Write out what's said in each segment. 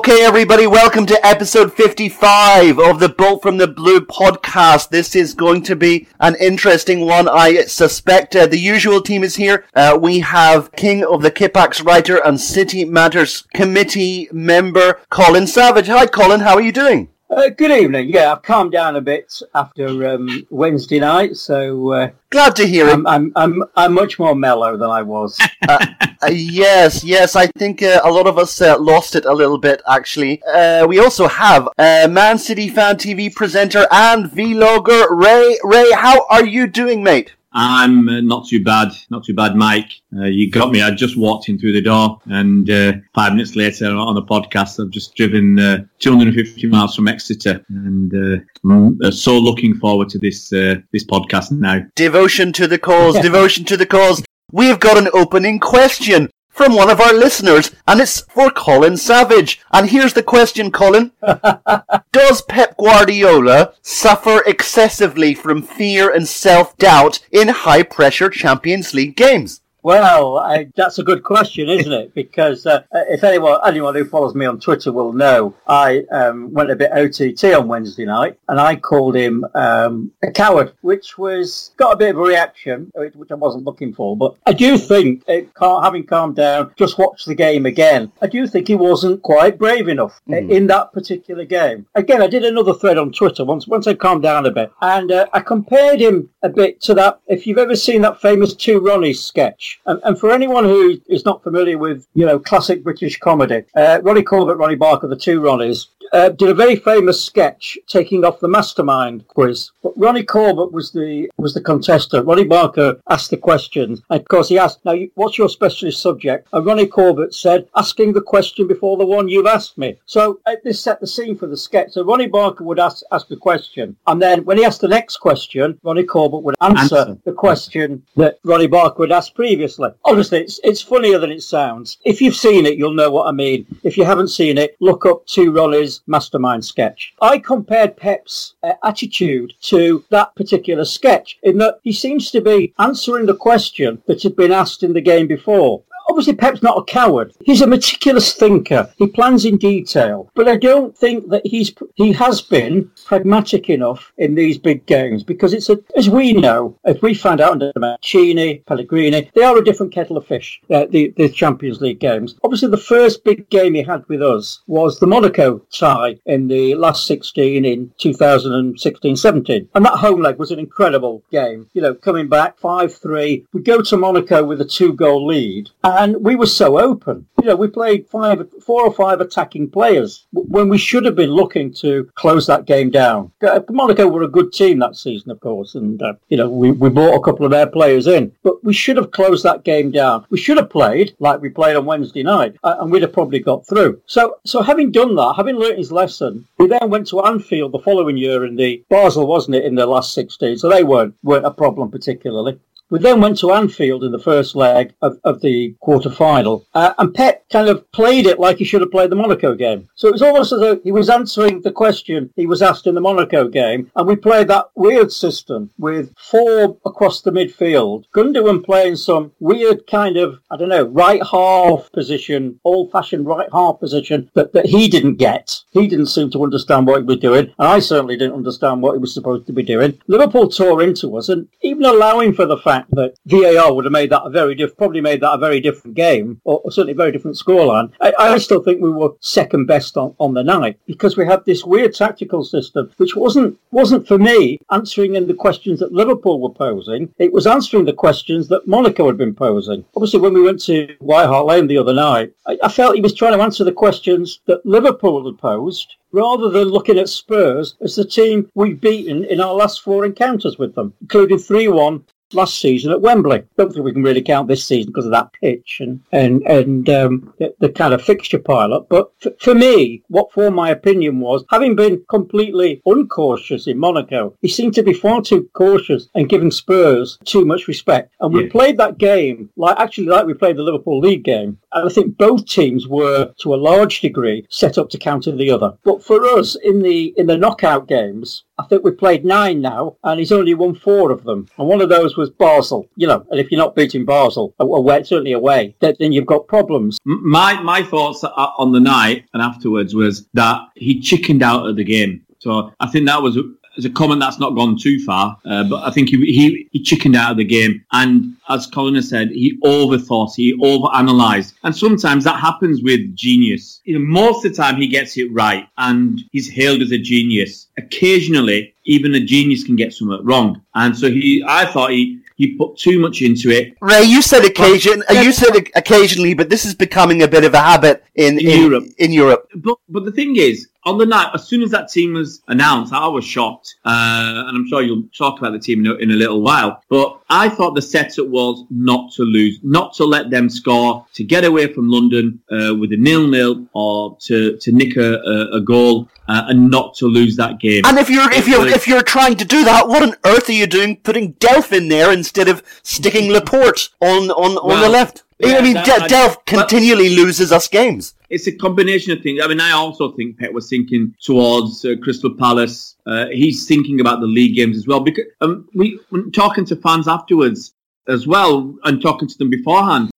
Okay, everybody, welcome to episode 55 of the Bolt from the Blue podcast. This is going to be an interesting one, I suspect. Uh, the usual team is here. Uh, we have King of the Kippax writer and City Matters committee member, Colin Savage. Hi, Colin, how are you doing? Uh, good evening. Yeah, I've calmed down a bit after um, Wednesday night, so uh, glad to hear I'm, it. I'm, I'm I'm much more mellow than I was. uh, uh, yes, yes. I think uh, a lot of us uh, lost it a little bit. Actually, we also have Man City Fan TV presenter and vlogger Ray. Ray, how are you doing, mate? I'm uh, not too bad, not too bad, Mike. Uh, you got me. I just walked in through the door, and uh, five minutes later on the podcast, I've just driven uh, 250 miles from Exeter, and uh, I'm so looking forward to this this podcast now. Devotion to the cause, devotion to the cause. We've got an opening question from one of our listeners, and it's for Colin Savage. And here's the question, Colin. Does Pep Guardiola suffer excessively from fear and self-doubt in high-pressure Champions League games? Well, I, that's a good question, isn't it? Because uh, if anyone anyone who follows me on Twitter will know, I um, went a bit OTT on Wednesday night, and I called him um, a coward, which was got a bit of a reaction, which I wasn't looking for. But I do think, it, having calmed down, just watched the game again. I do think he wasn't quite brave enough mm. in that particular game. Again, I did another thread on Twitter once once I calmed down a bit, and uh, I compared him a bit to that. If you've ever seen that famous Two Ronnies sketch and, and, for anyone who is not familiar with, you know, classic British comedy, uh, Ronnie Corbett, Ronnie Barker, the two Ronnies, uh, did a very famous sketch taking off the mastermind quiz. But Ronnie Corbett was the was the contestant. Ronnie Barker asked the questions. And of course, he asked, "Now, what's your specialist subject?" And Ronnie Corbett said, "Asking the question before the one you've asked me." So uh, this set the scene for the sketch. So Ronnie Barker would ask ask the question, and then when he asked the next question, Ronnie Corbett would answer, answer. the question that Ronnie Barker had asked previously. Obviously, it's it's funnier than it sounds. If you've seen it, you'll know what I mean. If you haven't seen it, look up two Ronnies mastermind sketch. I compared Pep's uh, attitude to that particular sketch in that he seems to be answering the question that had been asked in the game before. Obviously, Pep's not a coward. He's a meticulous thinker. He plans in detail. But I don't think that he's he has been pragmatic enough in these big games because it's a, as we know, as we found out under Mancini, Pellegrini, they are a different kettle of fish. Uh, the the Champions League games. Obviously, the first big game he had with us was the Monaco tie in the last 16 in 2016-17, and that home leg was an incredible game. You know, coming back five three, we go to Monaco with a two goal lead. And we were so open. You know, we played five, four or five attacking players when we should have been looking to close that game down. Uh, Monaco were a good team that season, of course, and uh, you know we, we brought a couple of their players in, but we should have closed that game down. We should have played like we played on Wednesday night, uh, and we'd have probably got through. So, so having done that, having learnt his lesson, we then went to Anfield the following year in the Basel, wasn't it, in the last sixteen? So they weren't weren't a problem particularly. We then went to Anfield in the first leg of, of the quarter final, uh, and Pep kind of played it like he should have played the Monaco game. So it was almost as though he was answering the question he was asked in the Monaco game, and we played that weird system with four across the midfield. Gundogan playing some weird kind of, I don't know, right half position, old fashioned right half position that, that he didn't get. He didn't seem to understand what he was doing, and I certainly didn't understand what he was supposed to be doing. Liverpool tore into us, and even allowing for the fact fact that VAR would have made that a very diff- probably made that a very different game, or, or certainly a very different scoreline. I, I still think we were second best on, on the night because we had this weird tactical system, which wasn't wasn't for me answering in the questions that Liverpool were posing. It was answering the questions that Monaco had been posing. Obviously, when we went to White Hart Lane the other night, I, I felt he was trying to answer the questions that Liverpool had posed rather than looking at Spurs as the team we've beaten in our last four encounters with them, including 3 1 last season at Wembley. Don't think we can really count this season because of that pitch and and and um, the, the, kind of fixture pileup. But f- for me, what formed my opinion was having been completely uncautious in Monaco, he seemed to be far too cautious and giving Spurs too much respect. And we yeah. played that game like actually like we played the Liverpool League game and I think both teams were, to a large degree, set up to counter the other. But for us, in the in the knockout games, I think we played nine now, and he's only won four of them. And one of those was Basel. You know, and if you're not beating Basel, away, certainly away, then you've got problems. My my thoughts on the night and afterwards was that he chickened out of the game. So I think that was as a comment that's not gone too far, uh, but I think he, he, he chickened out of the game. And as Colin has said, he overthought, he overanalyzed. And sometimes that happens with genius. You know, most of the time he gets it right and he's hailed as a genius. Occasionally, even a genius can get something wrong. And so he, I thought he, he put too much into it. Ray, you said occasion, uh, you said occasionally, but this is becoming a bit of a habit in, in, in Europe. In Europe, but but the thing is, on the night, as soon as that team was announced, I was shocked. Uh, and I'm sure you'll talk about the team in a, in a, little while. But I thought the setup was not to lose, not to let them score, to get away from London uh, with a nil-nil, or to, to nick a, a goal uh, and not to lose that game. And if you're if you're if you're trying to do that, what on earth are you doing? Putting Delph in there instead of sticking Laporte on on, on well, the left. Yeah, I mean, that, Delph continually loses us games it's a combination of things. I mean, I also think Pep was thinking towards uh, Crystal Palace. Uh, he's thinking about the league games as well because um, we talking to fans afterwards as well and talking to them beforehand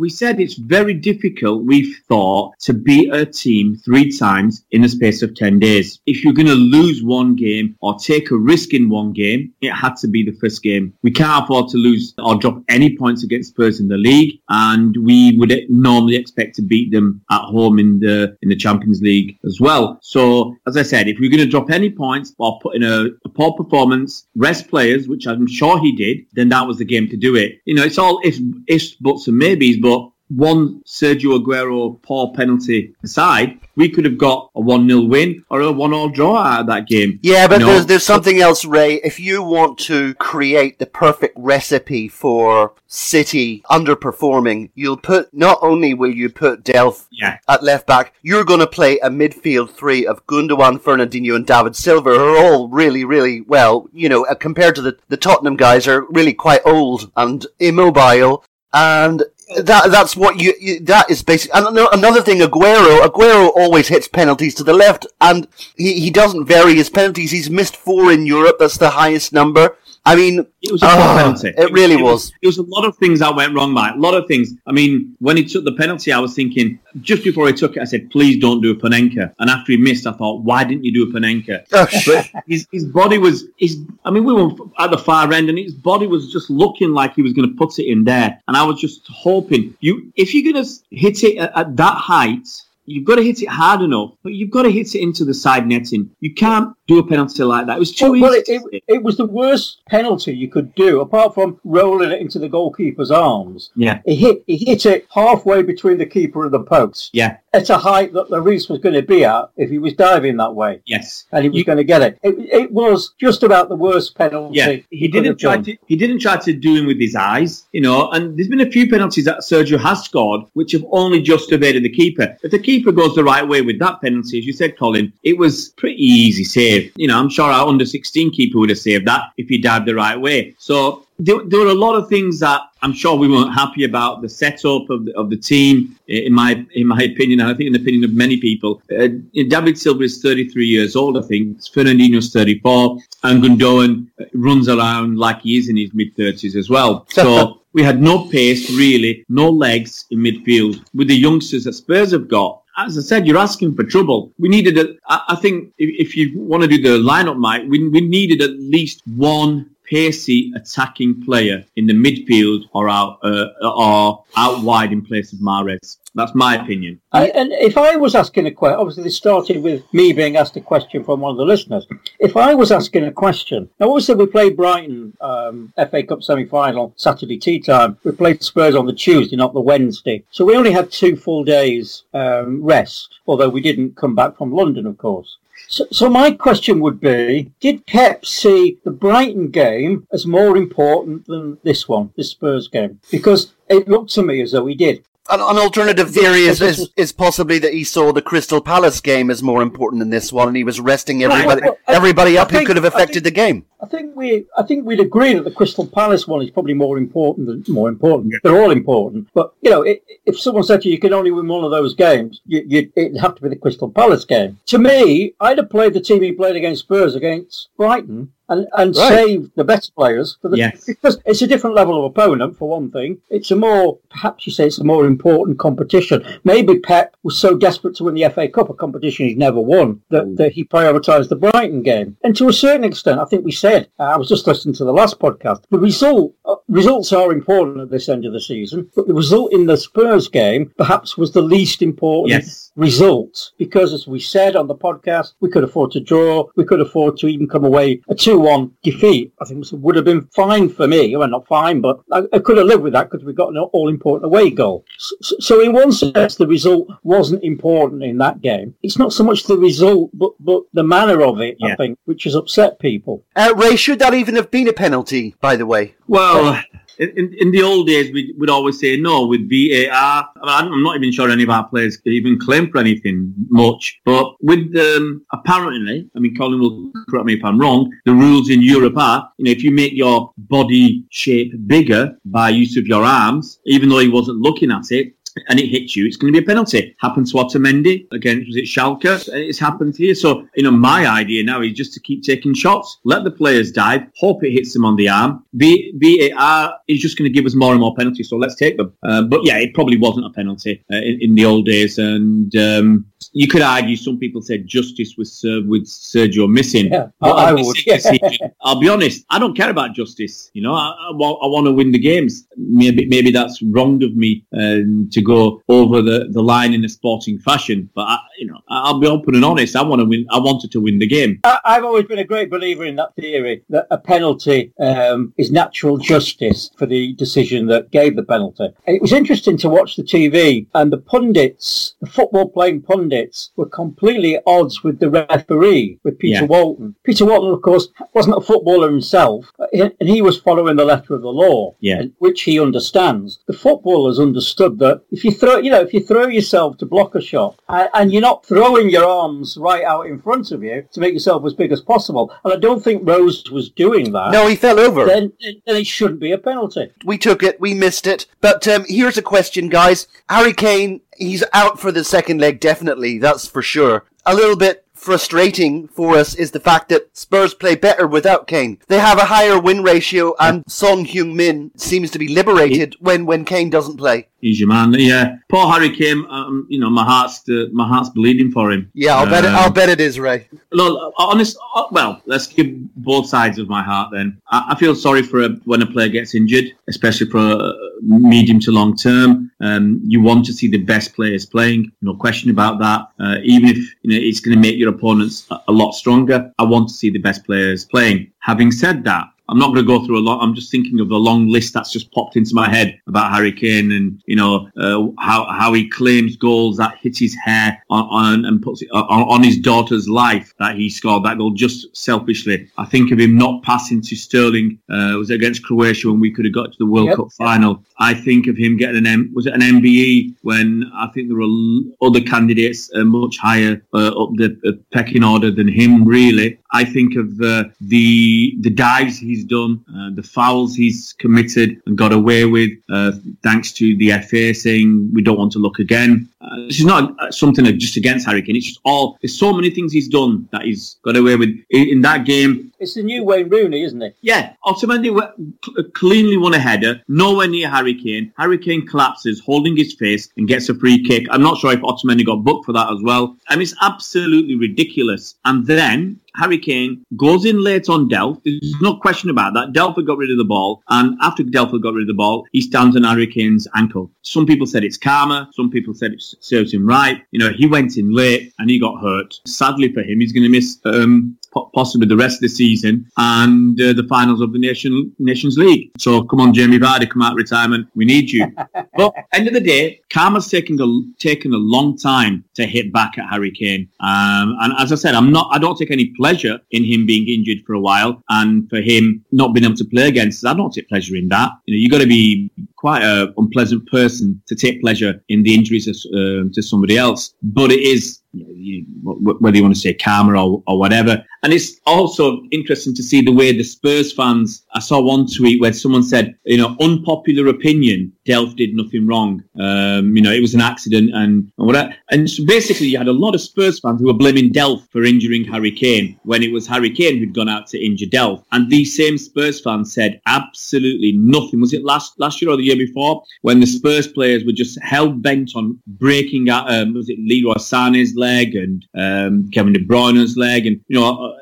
we said it's very difficult, we've thought, to beat a team three times in the space of 10 days. If you're going to lose one game or take a risk in one game, it had to be the first game. We can't afford to lose or drop any points against Spurs in the league, and we would normally expect to beat them at home in the in the Champions League as well. So, as I said, if we're going to drop any points or put in a, a poor performance, rest players, which I'm sure he did, then that was the game to do it. You know, it's all ifs, ifs buts, and maybes, but one Sergio Aguero poor penalty aside, we could have got a 1 0 win or a 1 all draw out of that game. Yeah, but you know? there's, there's something else, Ray. If you want to create the perfect recipe for City underperforming, you'll put, not only will you put Delph yeah. at left back, you're going to play a midfield three of Gundogan, Fernandinho, and David Silva, who are all really, really, well, you know, uh, compared to the, the Tottenham guys, are really quite old and immobile. And that that's what you, that is basically and another thing Aguero Aguero always hits penalties to the left and he, he doesn't vary his penalties. He's missed four in Europe. That's the highest number I mean, it was a oh, penalty. It, it really was. was. It was a lot of things that went wrong, Mike. A lot of things. I mean, when he took the penalty, I was thinking just before he took it, I said, "Please don't do a Panenka." And after he missed, I thought, "Why didn't you do a Panenka?" Oh, but his his body was his. I mean, we were at the far end, and his body was just looking like he was going to put it in there. And I was just hoping you, if you're going to hit it at, at that height You've got to hit it hard enough, but you've got to hit it into the side netting. You can't do a penalty like that. It was too well, easy. Well, it, it, it, was the worst penalty you could do, apart from rolling it into the goalkeeper's arms. Yeah, he hit he hit it halfway between the keeper and the post. Yeah, at a height that Lloris was going to be at if he was diving that way. Yes, and he was you, going to get it. it. it. was just about the worst penalty. Yeah, he didn't try done. to. He didn't try to do him with his eyes, you know. And there's been a few penalties that Sergio has scored which have only just evaded the keeper. If the keeper goes the right way with that penalty, as you said, Colin, it was pretty easy save. You know, I'm sure our under 16 keeper would have saved that if he dived the right way. So there, there, were a lot of things that I'm sure we weren't happy about the setup of the, of the team. In my in my opinion, and I think in the opinion of many people, uh, David Silva is 33 years old. I think Fernandinho's 34, and Gundogan runs around like he is in his mid 30s as well. So we had no pace really, no legs in midfield with the youngsters that Spurs have got as I said, you're asking for trouble. We needed a, I think if, if you want to do the lineup, Mike, we, we needed at least one pacey attacking player in the midfield or out uh, or out wide in place of Mahrez. That's my opinion. I, and if I was asking a question, obviously this started with me being asked a question from one of the listeners. If I was asking a question, now obviously we played Brighton um, FA Cup semi-final Saturday tea time. We played Spurs on the Tuesday, not the Wednesday. So we only had two full days um, rest, although we didn't come back from London, of course. So, so my question would be, did Pep see the Brighton game as more important than this one, this Spurs game? Because it looked to me as though he did. An, an alternative theory is, is, is possibly that he saw the Crystal Palace game as more important than this one, and he was resting everybody well, I- everybody up I who could have I think- affected the game. I think we, I think we'd agree that the Crystal Palace one is probably more important than more important. They're all important, but you know, i if someone said to you, you can only win one of those games, you, you, it'd have to be the Crystal Palace game. To me, I'd have played the team he played against Spurs against Brighton. And, and Right. save the better players for the, Yes. because it's a different level of opponent for one thing. It's a more perhaps you say it's a more important competition. Maybe Pep was so desperate to win the FA Cup, a competition he's never won, that, that he prioritised the Brighton game. And to a certain extent, I think we said uh, I was just listening to the last podcast. The result uh, results are important at this end of the season, but the result in the Spurs game perhaps was the least important Yes. result because, as we said on the podcast, we could afford to draw. We could afford to even come away a 2 1 defeat. I think would have been fine for me. Well, not fine, but I, I could have lived with that because we got an all important away goal. So, so, in one sense, the result wasn't important in that game. It's not so much the result, but, but the manner of it, I think, which has upset people. Uh, Ray, should that even have been a penalty, by the way? Well, in, in, the old days, we would always say no with VAR. I I'm not even sure any of our players could even claim for anything much. But with um, apparently, I mean, Colin will correct me if I'm wrong. The rules in Europe are, you know, if you make your body shape bigger by use of your arms, even though he wasn't looking at it. And it hits you, it's going to be a penalty. Happened to Otamendi against was it Schalke? It's happened here. So you know, my idea now is just to keep taking shots, let the players dive, hope it hits them on the arm. V- VAR is just going to give us more and more penalties, so let's take them. Uh, but yeah, it probably wasn't a penalty uh, in, in the old days, and um, you could argue some people said justice was served with Sergio missing. Yeah, I- I I'll be would, yeah. to see it. I'll be honest. I don't care about justice. You know, I, I, want, I want to win the games. Maybe maybe that's wrong of me um, to go over the, the line in a sporting fashion. But I, you know, I'll be open and honest. I want to win. I wanted to win the game. I- I've always been a great believer in that theory that a penalty um, is natural justice for the decision that gave the penalty. It was interesting to watch the TV and the pundits, the football playing pundits, were completely at odds with the referee, with Peter Yeah. Walton. Peter Walton, of course, wasn't a footballer himself, and he was following the letter of the law, Yeah. which he understands. The footballers understood that if you throw, you know, if you throw yourself to block a shot and, and you're not throwing your arms right out in front of you to make yourself as big as possible, and I don't think Rose was doing that. No, he fell over. Then, then it shouldn't be a penalty. we took it, we missed it. But um, here's a question, guys. Harry Kane, he's out for the second leg, definitely, that's for sure. A little bit frustrating for us is the fact that Spurs play better without Kane. They have a higher win ratio, and Son Heung Min seems to be liberated when, when Kane doesn't play. He's your man. Yeah, poor Harry Kane. Um, you know, my heart's uh, my heart's bleeding for him. Yeah, I'll bet it. Um, I'll bet it is Ray. Look, honest. uh, Well, let's give both sides of my heart. Then I, I feel sorry for a, when a player gets injured, especially for a medium to long term. Um, you want to see the best players playing, no question about that. Uh, even if you know it's going to make your opponents a, a lot stronger, I want to see the best players playing. Having said that. I'm not going to go through a lot. I'm just thinking of the long list that's just popped into my head about Harry Kane and you know uh, how how he claims goals that hit his hair on, on and puts it on, on his daughter's life that he scored that goal just selfishly. I think of him not passing to Sterling. Uh, was it against Croatia when we could have got to the World Yep. Cup final? I think of him getting an M, was it an MBE when I think there were other candidates uh, much higher uh, up the uh, pecking order than him. Really, I think of uh, the the dives he's done, uh, the fouls he's committed and got away with, uh, thanks to the FA saying we don't want to look again. Uh, this is not uh, something just against Harry Kane. It's just all. There's so many things he's done that he's got away with in, in that game. It's the new Wayne Rooney, isn't it? Yeah, Otamendi cleanly won a header, nowhere near Harry Kane. Harry Kane collapses, holding his face, and gets a free kick. I'm not sure if Otamendi got booked for that as well. Mean, it's absolutely ridiculous. And then Harry Kane goes in late on Delph. There's no question about that. Delph got rid of the ball, and after Delph got rid of the ball, he stands on Harry Kane's ankle. Some people said it's karma. Some people said it serves him right. You know, he went in late and he got hurt. Sadly for him, he's going to miss um, possibly the rest of the season, and uh, the finals of the Nation Nations League. So come on, Jamie Vardy, come out of retirement. We need you. but end of the day, karma's taken a taken a long time to hit back at Harry Kane. Um, and as I said, I'm not. I don't take any pleasure in him being injured for a while, and for him not being able to play against us. I don't take pleasure in that. You know, you got to be quite a unpleasant person to take pleasure in the injuries of, uh, to somebody else. But it is you, whether you want to say karma or, or whatever. And it's also interesting to see the way the Spurs fans. I saw one tweet where someone said, you know, unpopular opinion, Delph did nothing wrong. Um, you know, it was an accident and, and whatever. And so basically, you had a lot of Spurs fans who were blaming Delph for injuring Harry Kane when it was Harry Kane who'd gone out to injure Delph. And these same Spurs fans said absolutely nothing. Was it last last year or the year before when the Spurs players were just hell bent on breaking out? Um, was it Leroy Sané's leg and um, Kevin De Bruyne's leg, and you know,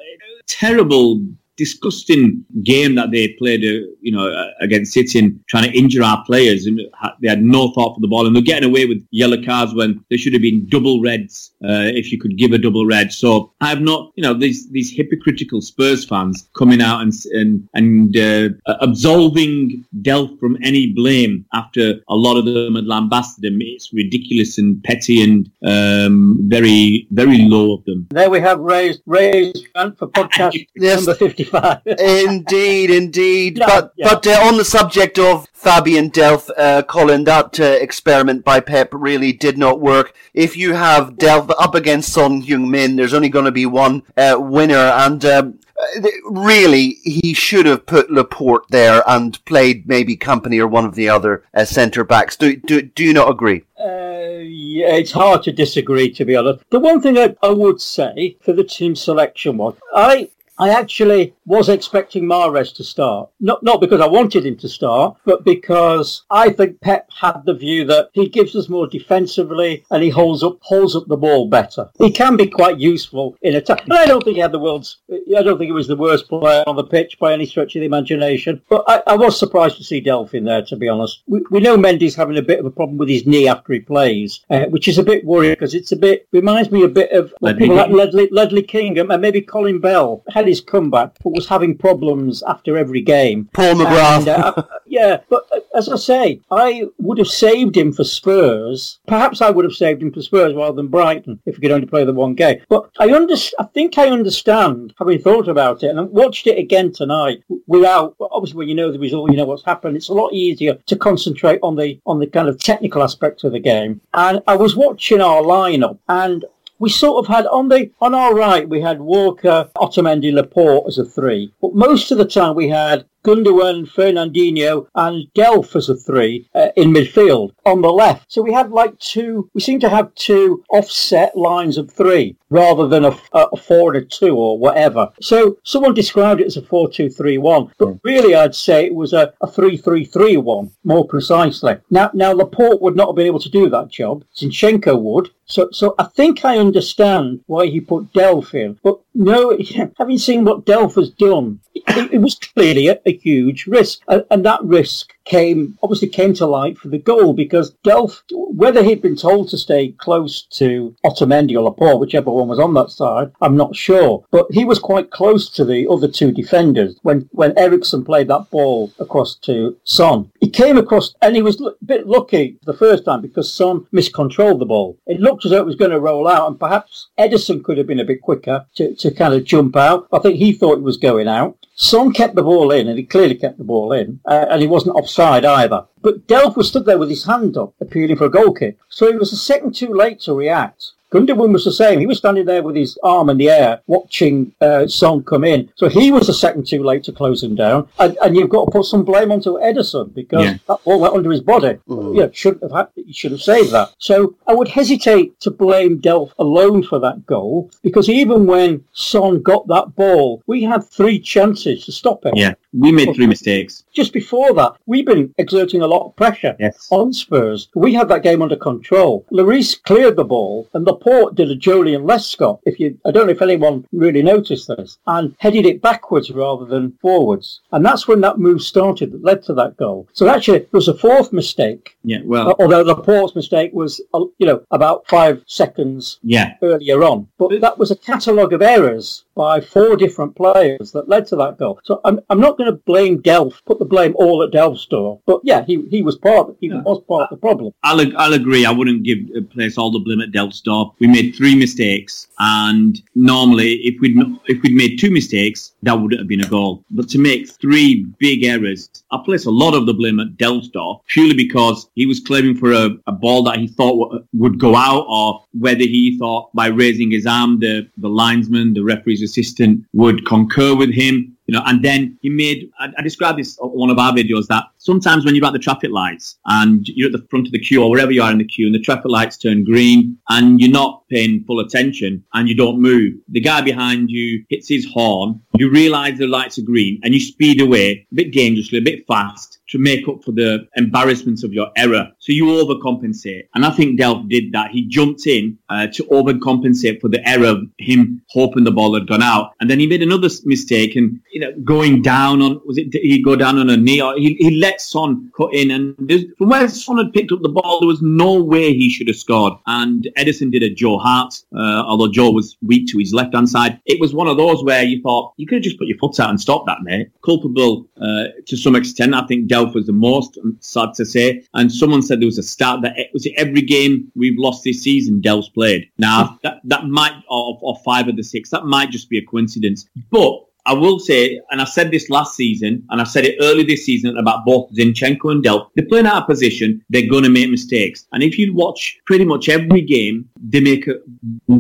terrible disgusting game that they played, uh, you know, uh, against City and trying to injure our players. And they had no thought for the ball, and they're getting away with yellow cards when there should have been double reds uh, if you could give a double red. So I have not, you know, these these hypocritical Spurs fans coming out and and and uh, absolving Delph from any blame after a lot of them had lambasted him. It's ridiculous and petty and um, very very low of them. There we have raised raised for podcast number fifty indeed, indeed. but yeah. but uh, on the subject of Fabian Delph, uh, Colin, that uh, experiment by Pep really did not work. If you have Delph up against Son Heung-min, there's only going to be one uh, winner, and um, uh, really, he should have put Laporte there and played maybe Kompany or one of the other uh, centre backs. Do, do do you not agree? Uh, yeah, it's hard to disagree, to be honest. The one thing I, I would say for the team selection was I I actually was expecting Mahrez to start. Not, not because I wanted him to start, but because I think Pep had the view that he gives us more defensively and he holds up, holds up the ball better. He can be quite useful in attack. And I don't think he had the world's, I don't think he was the worst player on the pitch by any stretch of the imagination. But I, I was surprised to see Delph in there, to be honest. We, we know Mendy's having a bit of a problem with his knee after he plays, uh, which is a bit worrying because it's a bit, reminds me a bit of people like Ledley, Ledley King and maybe Colin Bell had his comeback, but was having problems after every game. Paul McGrath. And, uh, yeah, but uh, as I say, I would have saved him for Spurs. Perhaps I would have saved him for Spurs rather than Brighton if he could only play the one game. But I under, I think I understand, having thought about it, and I watched it again tonight without, obviously when you know the result, you know what's happened. It's a lot easier to concentrate on the, on the kind of technical aspects of the game. And I was watching our lineup and we sort of had on the on our right we had Walker, Otamendi, Laporte as a three, but most of the time we had Gundogan, Fernandinho, and Delph as a three uh, in midfield on the left. So we had like two, we seem to have two offset lines of three rather than a, a four and a two or whatever. So someone described it as a four-two-three-one, but hmm. really I'd say it was a, a three-three-three-one more precisely. Now, now Laporte would not have been able to do that job. Zinchenko would. So, so I think I understand why he put Delph in. But no, having seen what Delph has done, it, it was clearly a, a huge risk, and, and that risk came obviously came to light for the goal because Delph, whether he'd been told to stay close to Otamendi or Laporte, whichever one was on that side, I'm not sure. But he was quite close to the other two defenders when when Eriksen played that ball across to Son. He came across and he was a bit lucky the first time because Son miscontrolled the ball. It looked as though it was going to roll out, and perhaps Ederson could have been a bit quicker to, to kind of jump out. I think he thought it was going out. Son kept the ball in, and he clearly kept the ball in, uh, and he wasn't offside either. But Delph was stood there with his hand up, appealing for a goal kick. So he was a second too late to react. Gundogan was the same. He was standing there with his arm in the air, watching uh, Son come in. So he was a second too late to close him down. And, and you've got to put some blame onto Ederson because yeah. that ball went under his body. Mm. Yeah, should have had, he should have saved that. So I would hesitate to blame Delph alone for that goal because even when Son got that ball, we had three chances to stop it. Yeah, we made three mistakes. Just before that, we've been exerting a lot of pressure yes. on Spurs. We had that game under control. Lloris cleared the ball and the Laporte did a Joleon Lescott. If you, I don't know if anyone really noticed this, and headed it backwards rather than forwards, and that's when that move started that led to that goal. So actually, there was a fourth mistake. Yeah, well, although Laporte's mistake was, uh, you know, about five seconds yeah. earlier on, but that was a catalogue of errors by four different players that led to that goal. So I'm, I'm not going to blame Delph, put the blame all at Delph's door. But yeah, he, he was part he yeah. was part of the problem. I'll, I'll agree. I wouldn't give uh, place all the blame at Delph's door. We made three mistakes, and normally if we'd if we'd made two mistakes, that wouldn't have been a goal. But to make three big errors, I place a lot of the blame at Delph's door purely because he was claiming for a, a ball that he thought would go out, or whether he thought by raising his arm the the linesman, the referee's assistant would concur with him you know, and then he made, I, I described this on one of our videos that sometimes when you're at the traffic lights and you're at the front of the queue or wherever you are in the queue and the traffic lights turn green and you're not paying full attention and you don't move, the guy behind you hits his horn, you realize the lights are green and you speed away a bit dangerously, a bit fast to make up for the embarrassment of your error. So you overcompensate. And I think Delph did that. He jumped in uh, to overcompensate for the error of him hoping the ball had gone out. And then he made another mistake and, you know, going down on, was it, he go down on a knee or he, he let Son cut in and from where Son had picked up the ball, there was no way he should have scored. And Ederson did a Joe Hart, uh, although Joe was weak to his left hand side. It was one of those where you thought you could have just put your foot out and stopped that, mate. Culpable uh, to some extent. I think Delph was the most, sad to say. And someone said there was a start that was it every game we've lost this season, Delph's played. Now, that, that might, or, or five of the six, that might just be a coincidence. But I will say, and I said this last season, and I said it early this season about both Zinchenko and Delph. They're playing out of position. They're going to make mistakes. And if you watch pretty much every game, they make a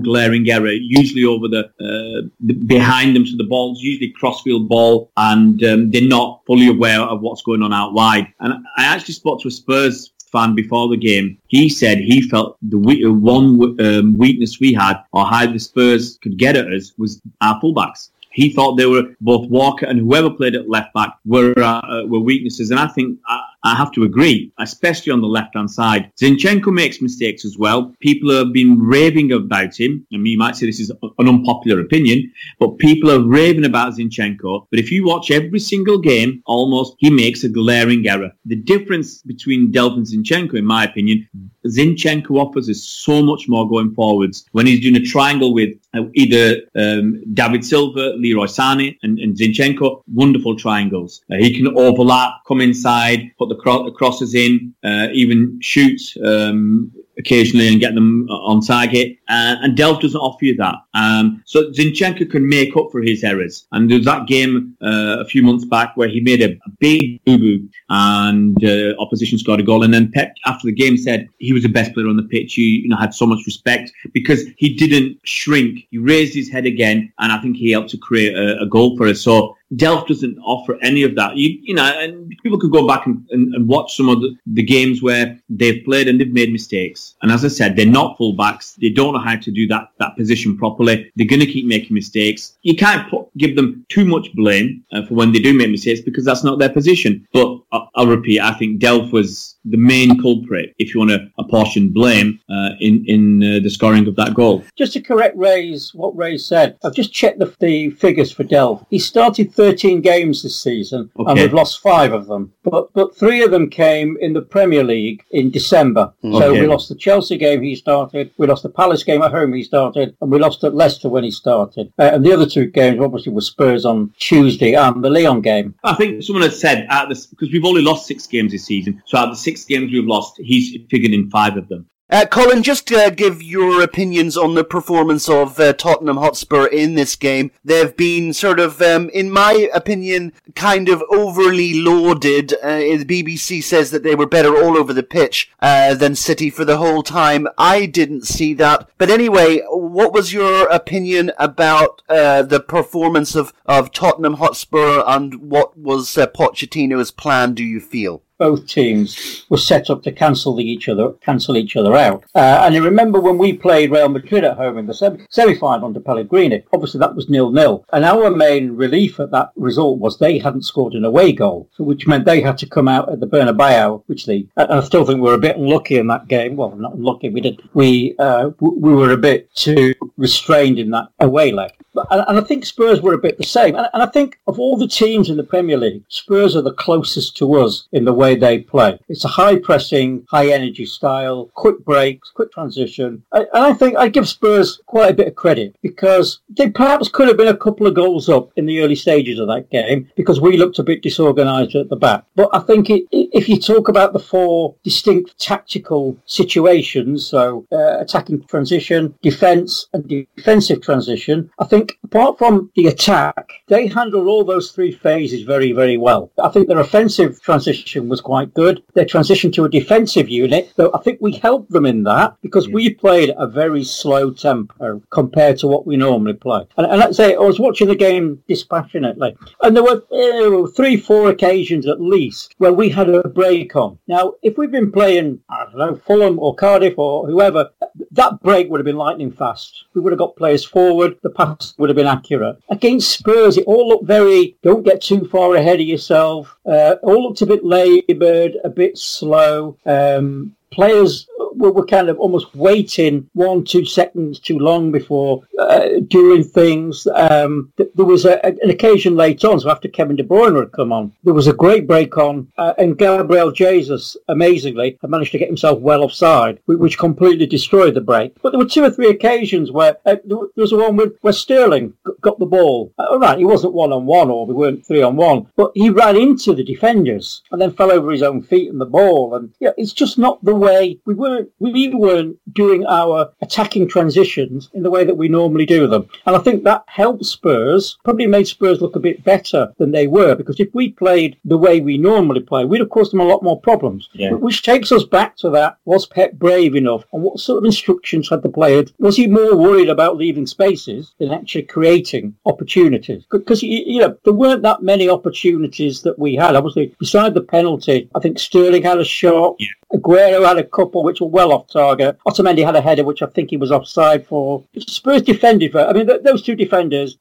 glaring error, usually over the, uh, the behind them. So the ball's usually crossfield ball, and um, they're not fully aware of what's going on out wide. And I actually spoke to a Spurs fan before the game. He said he felt the one um, weakness we had, or how the Spurs could get at us, was our fullbacks. He thought they were both Walker and whoever played at left back were uh, uh, were weaknesses, and I think I, I have to agree, especially on the left hand side. Zinchenko makes mistakes as well. People have been raving about him. I mean, you might say this is an unpopular opinion, but people are raving about Zinchenko. But if you watch every single game, almost he makes a glaring error. The difference between Delph and Zinchenko, in my opinion, Zinchenko offers is so much more going forwards when he's doing a triangle with uh, either um, David Silva, Leroy Sané, and, and Zinchenko. Wonderful triangles. Uh, he can overlap, come inside, put the, cro- the crosses in, uh, even shoot um, occasionally and get them on target. Uh, and Delph doesn't offer you that. Um, so Zinchenko can make up for his errors. And that game uh, a few months back where he made a, a big boo-boo and uh, opposition scored a goal. And then Pep, after the game, said he was the best player on the pitch. He you know, had so much respect because he didn't shrink. He raised his head again, and I think he helped to create a, a goal for us. So Delph doesn't offer any of that. You, you know, and people could go back and, and, and watch some of the, the, games where they've played and they've made mistakes. And as I said, they're not fullbacks. They don't know how to do that, that position properly. They're going to keep making mistakes. You can't put, give them too much blame uh, for when they do make mistakes because that's not their position. But I'll, I'll repeat, I think Delph was the main culprit, if you want to apportion blame, uh, in, in uh, the scoring of that goal. Just to correct Ray's, what Ray said, I've just checked the, the figures for Delph. He started 13 games this season, okay. and we've lost five of them. But but three of them came in the Premier League in December. Okay. So we lost the Chelsea game he started, we lost the Palace game at home he started, and we lost at Leicester when he started. Uh, and the other two games obviously were Spurs on Tuesday and the Lyon game. I think someone had said at this because we've only lost six games this season. So out of the six games we've lost, he's figured in five of them. Uh, Colin, just uh, give your opinions on the performance of uh, Tottenham Hotspur in this game. They've been sort of, um, in my opinion, kind of overly lauded. Uh, the BBC says that they were better all over the pitch uh, than City for the whole time. I didn't see that. But anyway, what was your opinion about uh, the performance of, of Tottenham Hotspur and what was Pochettino's plan, do you feel? Both teams were set up to cancel each other cancel each other out. Uh, and you remember when we played Real Madrid at home in the semi final under Pellegrini, obviously that was nil nil. And our main relief at that result was they hadn't scored an away goal, which meant they had to come out at the Bernabeu, which they. I still think we were a bit unlucky in that game. Well, not unlucky. We did. We uh, we were a bit too restrained in that away leg. And, and, I think Spurs were a bit the same. And, and, I think of all the teams in the Premier League, Spurs are the closest to us in the way they play. It's a high pressing, high energy style, quick breaks, quick transition. And I think I give Spurs quite a bit of credit because they perhaps could have been a couple of goals up in the early stages of that game because we looked a bit disorganised at the back. But I think it, if you talk about the four distinct tactical situations, so uh, attacking transition, defence, and defensive transition, I think apart from the attack, they handled all those three phases very, very well. I think their offensive transition was quite good. Their transition to a defensive unit, though I think we helped them in that because yeah. we played a very slow tempo compared to what we normally play. And, and let's say I was watching the game dispassionately, and there were uh, three, four occasions at least where we had a break on. Now, if we'd been playing, I don't know, Fulham or Cardiff or whoever, that break would have been lightning fast. We would have got players forward, the pass would have been accurate. Against Spurs, it all looked very, don't get too far ahead of yourself. Uh, all looked a bit laboured, a bit slow. Um, players were, were kind of almost waiting one, two seconds too long before uh, doing things. Um, th- there was a, an occasion late on, so after Kevin De Bruyne had come on, there was a great break on, uh, and Gabriel Jesus, amazingly, had managed to get himself well offside, which completely destroyed the break. But there were two or three occasions where uh, there was one with, where Sterling got the ball. Uh, all right, he wasn't one on one, or we weren't three on one, but he ran into the defenders and then fell over his own feet and the ball. And yeah, it's just not the way we weren't we weren't doing our attacking transitions in the way that we normally do them. And I think that helped Spurs, probably made Spurs look a bit better than they were, because if we played the way we normally play, we'd have caused them a lot more problems. Yeah. Which takes us back to that, was Pep brave enough? And what sort of instructions had the player? Was he more worried about leaving spaces than actually creating opportunities? Because, you know, there weren't that many opportunities that we had. Obviously, beside the penalty, I think Sterling had a shot. Yeah. Aguero had a couple which were well off target. Otamendi had a header which I think he was offside for. Spurs defended for. I mean, th- those two defenders.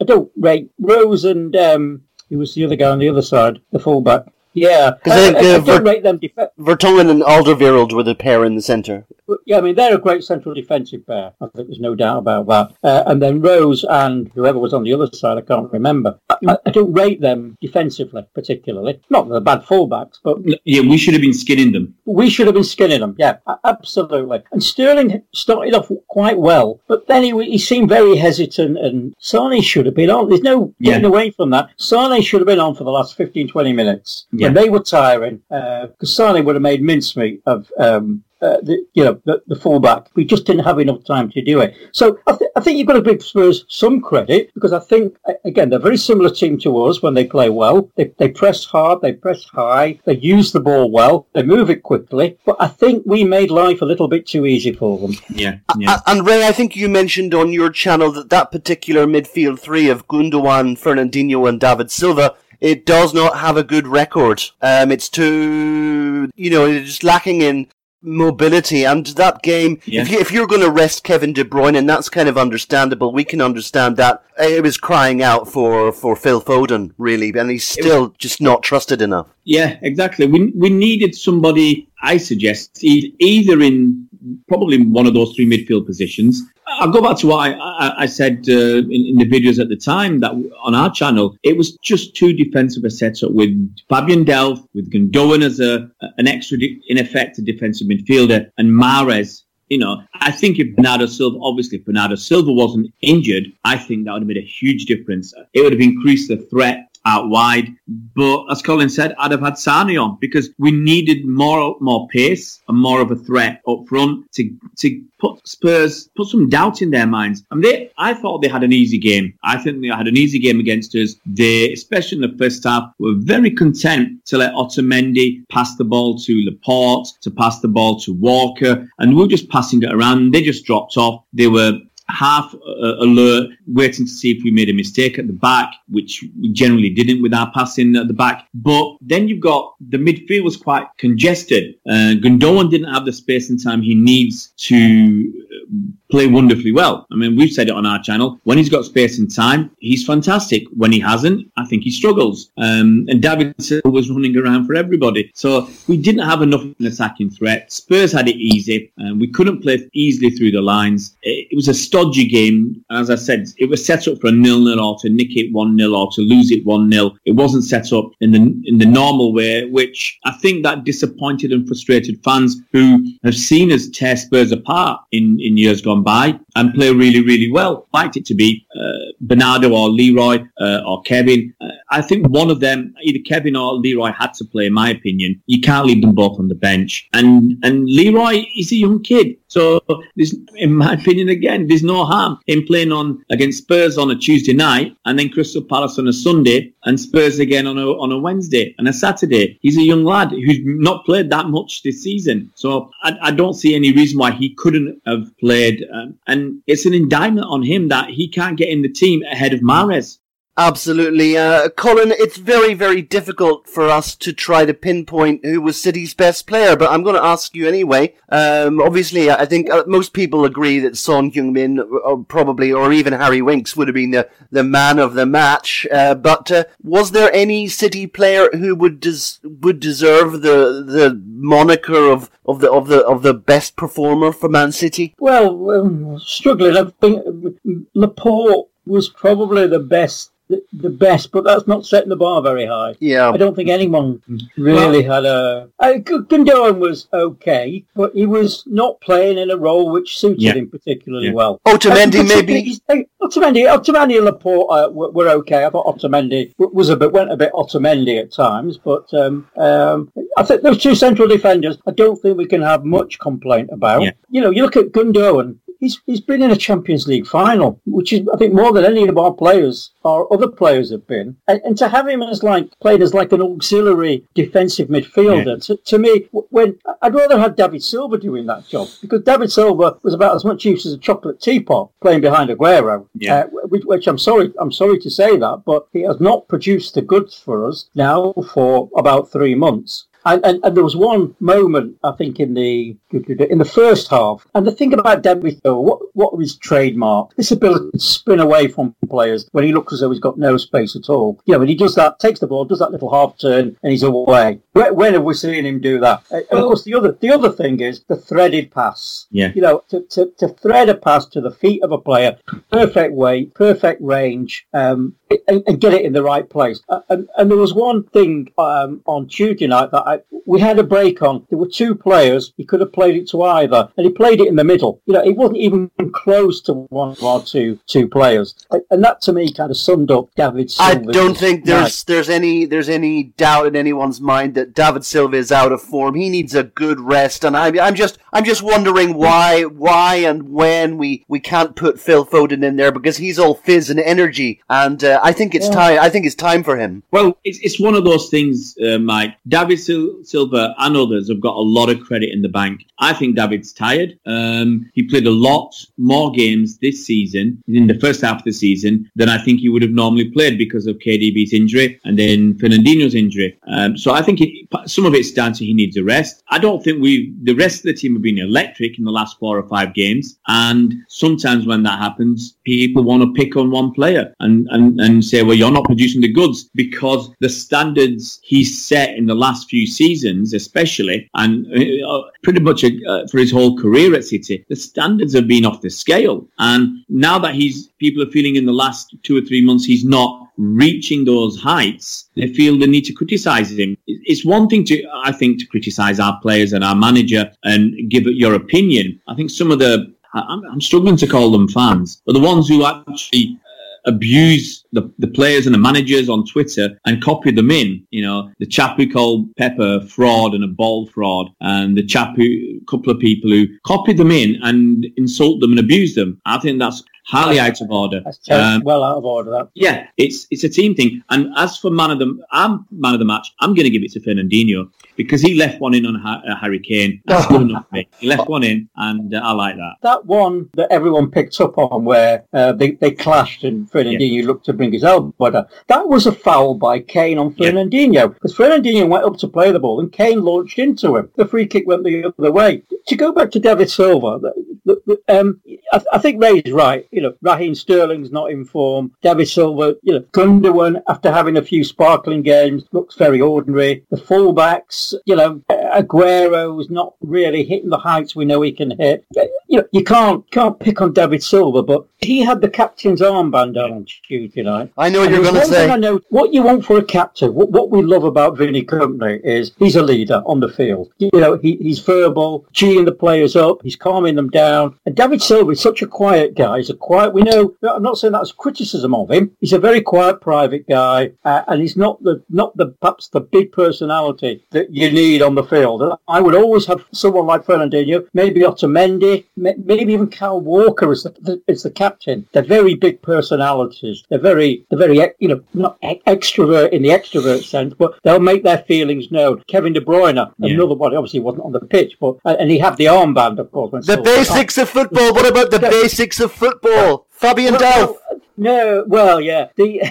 I don't rate Rose and um, who was the other guy on the other side, the fullback. Yeah, because I, I, I, I, don't rate them. Def- Vertonghen and Alderweireld were the pair in the centre. Yeah, I mean they're a great central defensive pair. I think there's no doubt about that. Uh, and then Rose and whoever was on the other side, I can't remember. I, don't rate them defensively particularly. Not that they're bad fullbacks, but yeah, we should have been skinning them. We should have been skinning them. Yeah, absolutely. And Sterling started off quite well, but then he, he seemed very hesitant. And Sane should have been on. There's no getting yeah. away from that. Sane should have been on for the last 15, 20 minutes. Yeah. And they were tiring because uh, Sane would have made mincemeat of um, uh, the, you know, the, the fullback. We just didn't have enough time to do it. So I, th- I think you've got to give Spurs some credit because I think, again, they're a very similar team to us when they play well. They, they press hard, they press high, they use the ball well, they move it quickly. But I think we made life a little bit too easy for them. Yeah. yeah. And Ray, I think you mentioned on your channel that that particular midfield three of Gundogan, Fernandinho, and David Silva it does not have a good record. Um, it's too, you know, it's lacking in mobility and that game yeah. if, you, if you're going to rest Kevin De Bruyne and that's kind of understandable. We can understand that. It was crying out for for Phil Foden really and he's still was, just not trusted enough yeah exactly. We we needed somebody I suggest either in probably one of those three midfield positions. I'll go back to what I, I, I said uh, in, in, the videos at the time that on our channel, it was just too defensive a setup with Fabian Delph, with Gundogan as a an extra, in effect, a defensive midfielder, and Mahrez. You know, I think if Bernardo Silva, obviously, if Bernardo Silva wasn't injured, I think that would have made a huge difference. It would have increased the threat out wide. But as Colin said, I'd have had Sane on because we needed more more pace and more of a threat up front to to put Spurs put some doubt in their minds. I mean, they, I thought they had an easy game. I think they had an easy game against us. They, especially in the first half, were very content to let Otamendi pass the ball to Laporte, to pass the ball to Walker, and we were just passing it around. They just dropped off. They were half uh, alert, waiting to see if we made a mistake at the back, which we generally didn't with our passing at the back. But then you've got the midfield was quite congested. Uh, Gundogan didn't have the space and time he needs to play wonderfully well. I mean, we've said it on our channel. When he's got space and time, he's fantastic. When he hasn't, I think he struggles. Um, and David Silva was running around for everybody. So we didn't have enough an attacking threat. Spurs had it easy. and we couldn't play easily through the lines. It, it was a stodgy game. As I said, it was set up for a nil-nil or to nick it 1-0 or to lose it 1-0. It wasn't set up in the in the normal way, which I think that disappointed and frustrated fans who have seen us tear Spurs apart in, in years gone by and play really, really well. Liked it to be uh, Bernardo or Leroy uh, or Kevin. Uh, I think one of them, either Kevin or Leroy, had to play. In my opinion, you can't leave them both on the bench. And and Leroy is a young kid, so in my opinion, again, there's no harm in playing on against Spurs on a Tuesday night and then Crystal Palace on a Sunday and Spurs again on a on a Wednesday and a Saturday. He's a young lad who's not played that much this season, so I, I don't see any reason why he couldn't have played. Um, and it's an indictment on him that he can't get in the team ahead of Mahrez. Absolutely. Uh, Colin, it's very, very difficult for us to try to pinpoint who was City's best player, but I'm going to ask you anyway. Um, obviously, I think uh, most people agree that Son Heung-min, or uh, probably, or even Harry Winks would have been the, the man of the match. Uh, but uh, was there any City player who would des- would deserve the the moniker of, of the of the of the best performer for Man City? Well, um, struggling. I think Laporte was probably the best the, the best, but that's not setting the bar very high. Yeah. I don't think anyone really had a. I, Gundogan was okay, but he was not playing in a role which suited Yeah. him particularly Yeah. well. Otamendi Uh, maybe. Otamendi, Otamendi and Laporte uh, were, were okay. I thought Otamendi was a bit went a bit Otamendi at times, but um, um, I think those two central defenders, I don't think we can have much complaint about. Yeah. You know, you look at Gundogan. He's, he's been in a Champions League final, which is, I think, more than any of our players, our other players have been. And, and to have him as like, played as like an auxiliary defensive midfielder, to, to me, when I'd rather have David Silva doing that job, because David Silva was about as much use as a chocolate teapot playing behind Aguero. Yeah. Uh, which, which I'm sorry, I'm sorry to say that, but he has not produced the goods for us now for about three months. And, and, and there was one moment, I think, in the in the first half. And the thing about David Silva, what what was his trademark? This ability to spin away from players when he looks as though he's got no space at all. You know, when he does that, takes the ball, does that little half turn, and he's away. When, when have we seen him do that? And of course, the other the other thing is the threaded pass. Yeah. You know, to, to, to thread a pass to the feet of a player, perfect weight, perfect range, um, and, and get it in the right place. Uh, and, and there was one thing um, on Tuesday night that I, we had a break on. There were two players. He could have played it to either, and he played it in the middle. You know, it wasn't even close to one or two two players. And- that to me kind of summed up David I don't think there's there's any there's any doubt in anyone's mind that David Silva is out of form. He needs a good rest, and I'm I'm just I'm just wondering why why and when we, we can't put Phil Foden in there because he's all fizz and energy, and uh, I think it's Yeah. time I think it's time for him. Well, it's, it's one of those things, uh, Mike. David Sil- Silva and others have got a lot of credit in the bank. I think David's tired. Um, he played a lot more games this season, in the first half of the season, than I think he would have normally played because of KDB's injury and then Fernandinho's injury. Um, so I think it, some of it's down to he needs a rest. I don't think we, the rest of the team have been electric in the last four or five games. And sometimes when that happens, people want to pick on one player and, and, and say, well, you're not producing the goods because the standards he's set in the last few seasons, especially, and uh, pretty much uh, for his whole career at City, the standards have been off the scale. And now that he's, people are feeling in the last two or three months he's not reaching those heights, they feel the need to criticise him. It's one thing to, I think, to criticise our players and our manager and give it your opinion. I think some of the, I'm, struggling to call them fans, but the ones who actually abuse the, the players and the managers on Twitter and copy them in. You know, the chap who called Pepper fraud and a ball fraud, and the chap who, couple of people who copy them in and insult them and abuse them. I think that's highly out of order. Um, well out of order. That. yeah, it's it's a team thing. And as for man of the, I'm man of the match. I'm going to give it to Fernandinho because he left one in on ha- uh, Harry Kane. That's good enough for me. He left one in, and uh, I like that. That one that everyone picked up on where uh, they, they clashed and Fernandinho looked to bring his elbow down. That was a foul by Kane on Yeah. Fernandinho because Fernandinho went up to play the ball and Kane launched into him. The free kick went the other way. To go back to David Silva, th- look, look, um, I, I, think Ray's right. You know, Raheem Sterling's not in form. David Silva, you know, Gundogan, after having a few sparkling games, looks very ordinary. The fullbacks, you know, Aguero's not really hitting the heights we know he can hit. You know, you can't can't pick on David Silva, but he had the captain's armband on Tuesday night. I know what and you're going to say. I know what you want for a captain. What, what we love about Vinny Kompany is he's a leader on the field. You know, he, he's verbal, cheering the players up, he's calming them down. And David Silva is such a quiet guy. He's a quiet. We know. I'm not saying that's criticism of him. He's a very quiet, private guy, uh, and he's not the not the perhaps the big personality that you need on the field. I would always have someone like Fernandinho, maybe Otamendi, maybe even Kyle Walker as the, the, as the captain. They're very big personalities. They're very, they're very, you know, not extrovert in the extrovert sense, but they'll make their feelings known. Kevin De Bruyne, yeah. another one, obviously wasn't on the pitch, but and he had the armband, of course. The basics of football. What about the basics of football? Fabian well, Delph. No, well, yeah. The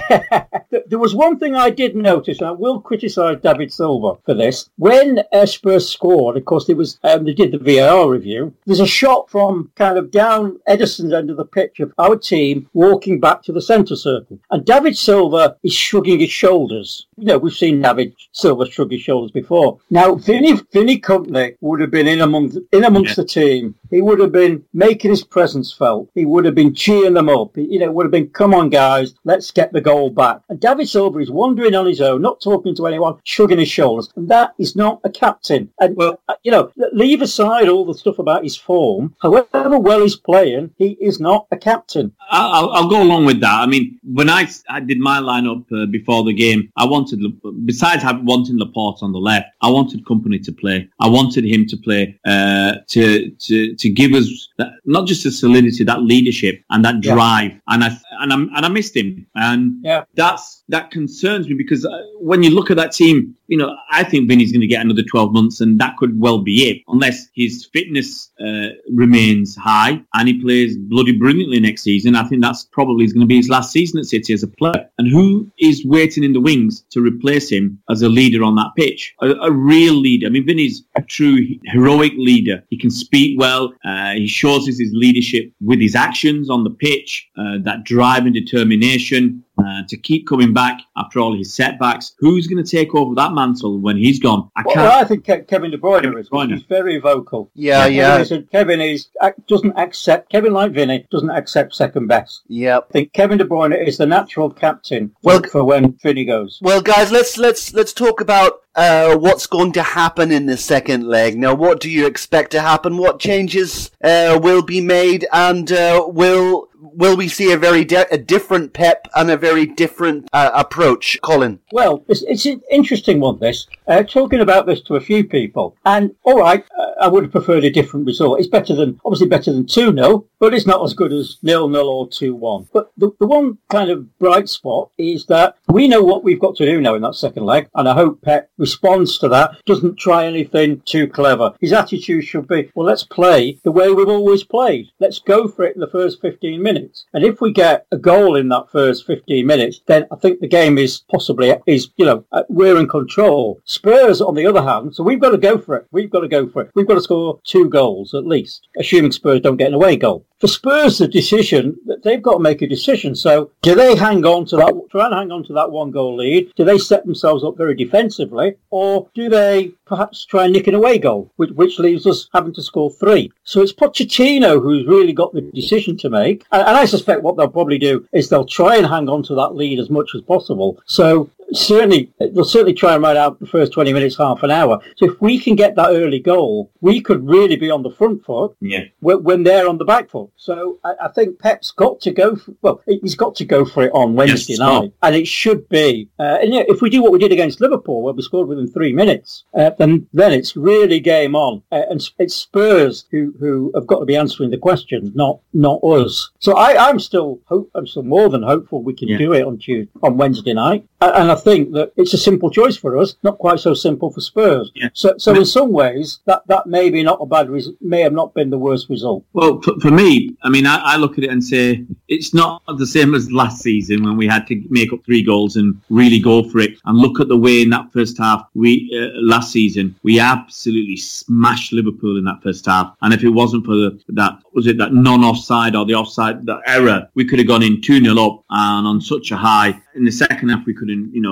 there was one thing I did notice, and I will criticise David Silva for this. When Spurs scored, of course, it was um, they did the VAR review. There's a shot from kind of down Ederson's end of the pitch of our team walking back to the centre circle, and David Silva is shrugging his shoulders. You know, we've seen David Silva shrug his shoulders before. Now, Vinny Vinny Kompany would have been in among in amongst yeah. the team. He would have been making his presence felt. He would have been cheering them up. He, you know, would have been come on, guys, let's get the goal back. And David Silva is wandering on his own, not talking to anyone, shrugging his shoulders. And that is not a captain. And, well, uh, you know, leave aside all the stuff about his form. However well he's playing, he is not a captain. I'll, I'll go along with that. I mean, when I, I did my lineup uh, before the game, I wanted, besides having, wanting Laporte on the left, I wanted Kompany to play. I wanted him to play uh, to, to, to give us that, not just the solidity, that leadership and that drive. Yeah. And I, and I and I missed him, and yeah. that's that concerns me because uh, when you look at that team, you know, I think Vinny's going to get another 12 months, and that could well be it, unless his fitness uh, remains high and he plays bloody brilliantly next season. I think that's probably going to be his last season at City as a player. And who is waiting in the wings to replace him as a leader on that pitch? A, a real leader. I mean, Vinny's a true heroic leader. He can speak well. Uh, he shows his leadership with his actions on the pitch, uh, that drive and determination uh, to keep coming back after all his setbacks. Who's going to take over that mantle when he's gone? I can't. Well, I think Kevin De Bruyne Kevin is. De Bruyne. He's very vocal. Yeah, yeah. Kevin is doesn't accept. Kevin, like Vinny, doesn't accept second best. Yep. I think Kevin De Bruyne is the natural captain. Well, for when Vinny goes. Well, guys, let's let's let's talk about uh, what's going to happen in the second leg. Now, what do you expect to happen? What changes uh, will be made, and uh, will will we see a very a different Pep and a very different uh, approach, Colin? Well, it's, it's an interesting one. This uh, talking about this to a few people, and all right, uh, I would have preferred a different result. It's better than obviously better than two 0 but it's not as good as nil nil or two one. But the, the one kind of bright spot is that we know what we've got to do now in that second leg, and I hope Pep responds to that. Doesn't try anything too clever. His attitude should be, well, let's play the way we've always played. Let's go for it in the first fifteen minutes minutes. And if we get a goal in that first 15 minutes, then I think the game is possibly, is, you know, uh, we're in control. Spurs, on the other hand, so we've got to go for it. We've got to go for it. We've got to score two goals at least, assuming Spurs don't get an away goal for Spurs, the decision they've got to make a decision. So, do they hang on to that, try and hang on to that one goal lead? Do they set themselves up very defensively, or do they perhaps try and nick an away goal, which, which leaves us having to score three? So it's Pochettino who's really got the decision to make, and, and I suspect what they'll probably do is they'll try and hang on to that lead as much as possible. So certainly they'll certainly try and ride out the first 20 minutes, half an hour. So if we can get that early goal, we could really be on the front foot yeah. when they're on the back foot. So I, I think Pep's got to go. For, well, he's got to go for it on Wednesday yes, night, and it should be. Uh, and yeah, if we do what we did against Liverpool, where we scored within three minutes, uh, then then it's really game on, uh, and it's Spurs who who have got to be answering the questions, not not us. So I, I'm still hope I'm still more than hopeful we can yeah. do it on Tuesday, on Wednesday night, and I think that it's a simple choice for us, not quite so simple for Spurs. Yeah. So, so in some ways, that, that may be not a bad res- may have not been the worst result. Well, for, for me, I mean, I, I look at it and say it's not the same as last season when we had to make up three goals and really go for it. And look at the way in that first half we uh, last season we absolutely smashed Liverpool in that first half. And if it wasn't for the, that was it that non-offside or the offside that error, we could have gone in two 0 up and on such a high. In the second half, we couldn't, you know,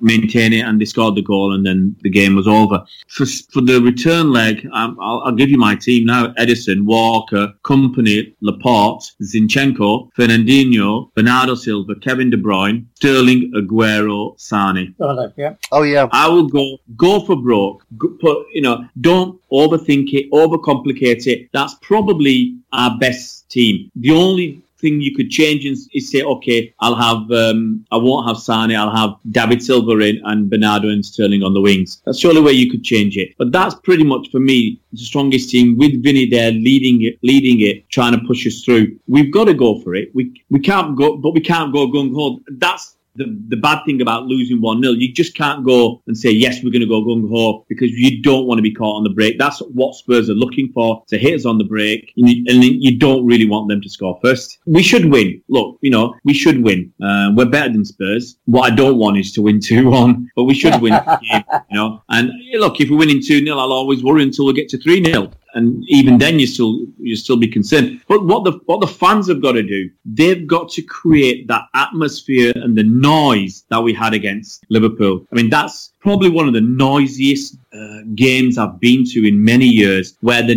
maintain it, and they scored the goal, and then the game was over. For for the return leg, um, I'll, I'll give you my team now: Ederson, Walker, Kompany, Laporte, Zinchenko, Fernandinho, Bernardo Silva, Kevin De Bruyne, Sterling, Aguero, Sane. Oh, yeah. Oh yeah. I will go go for broke. Go, put you know, don't overthink it, overcomplicate it. That's probably our best team. The only thing you could change is, is say, okay, I'll have um, I won't have Sane, I'll have David Silva in and Bernardo and Sterling on the wings. That's the only way you could change it. But that's pretty much for me the strongest team with Vinny there leading it, leading it, trying to push us through. We've got to go for it. We we can't go, but we can't go gung ho. That's the, the bad thing about losing 1 0, you just can't go and say, yes, we're going to go gung ho because you don't want to be caught on the break. That's what Spurs are looking for to hit us on the break. And you, and you don't really want them to score first. We should win. Look, you know, we should win. Uh, we're better than Spurs. What I don't want is to win 2 1, but we should win game, you know. And look, if we're winning 2 0, I'll always worry until we get to 3 0 and even then you still you still be concerned. But what the what the fans have got to do, they've got to create that atmosphere and the noise that we had against Liverpool. I mean, that's probably one of the noisiest uh, games I've been to in many years, where the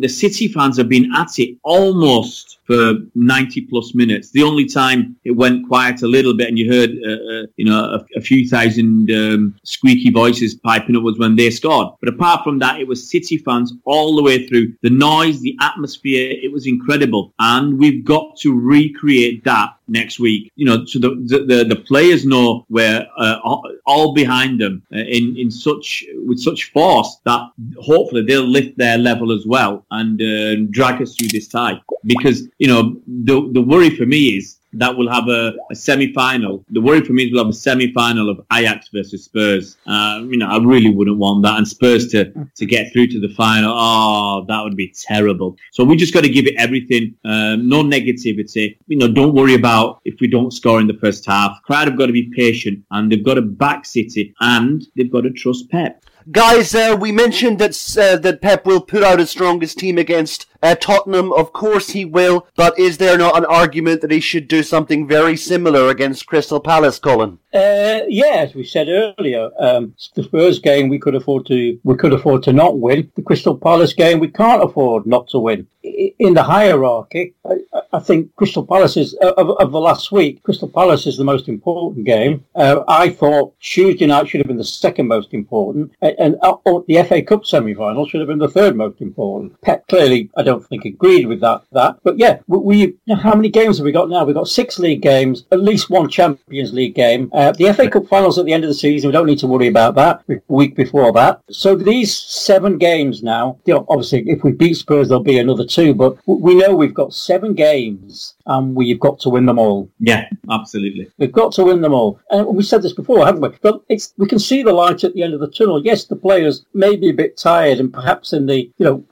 the City fans have been at it almost for 90 plus minutes. The only time it went quiet a little bit and you heard, uh, uh, you know, a, a few thousand um, squeaky voices piping up was when they scored. But apart from that, it was City fans all the way through. The noise, the atmosphere, it was incredible. And we've got to recreate that next week. You know, so the the, the players know we're uh, all behind them uh, in in such with such force that hopefully they'll lift their level as well and uh, drag us through this tie. Because you know the the worry for me is that will have a, a semi-final. The worry for me is we'll have a semi-final of Ajax versus Spurs. Uh, you know, I really wouldn't want that, and Spurs to to get through to the final. Oh, that would be terrible. So we just got to give it everything. Um, no negativity. You know, don't worry about if we don't score in the first half. Crowd have got to be patient, and they've got to back City, and they've got to trust Pep. Guys, uh, we mentioned that uh, that Pep will put out his strongest team against uh, Tottenham. Of course he will, but is there not an argument that he should do something very similar against Crystal Palace, Colin? Uh, yeah, as we said earlier, um, the Spurs game we could afford to we could afford to not win. The Crystal Palace game we can't afford not to win. In the hierarchy, I, I think Crystal Palace is of, of, the last week. Crystal Palace is the most important game. Uh, I thought Tuesday night should have been the second most important, and, and uh, the FA Cup semi-final should have been the third most important. Pep clearly, I don't think agreed with that. That, but yeah, we, we how many games have we got now? We've got six league games, at least one Champions League game. Uh, the FA Cup finals at the end of the season. We don't need to worry about that. Week before that. So these seven games now. You know, obviously, if we beat Spurs, there'll be another two. But we know we've got seven games, and we've got to win them all. Yeah, absolutely. We've got to win them all. And we said this before, haven't we? But it's we can see the light at the end of the tunnel. Yes, the players may be a bit tired, and perhaps in the you know.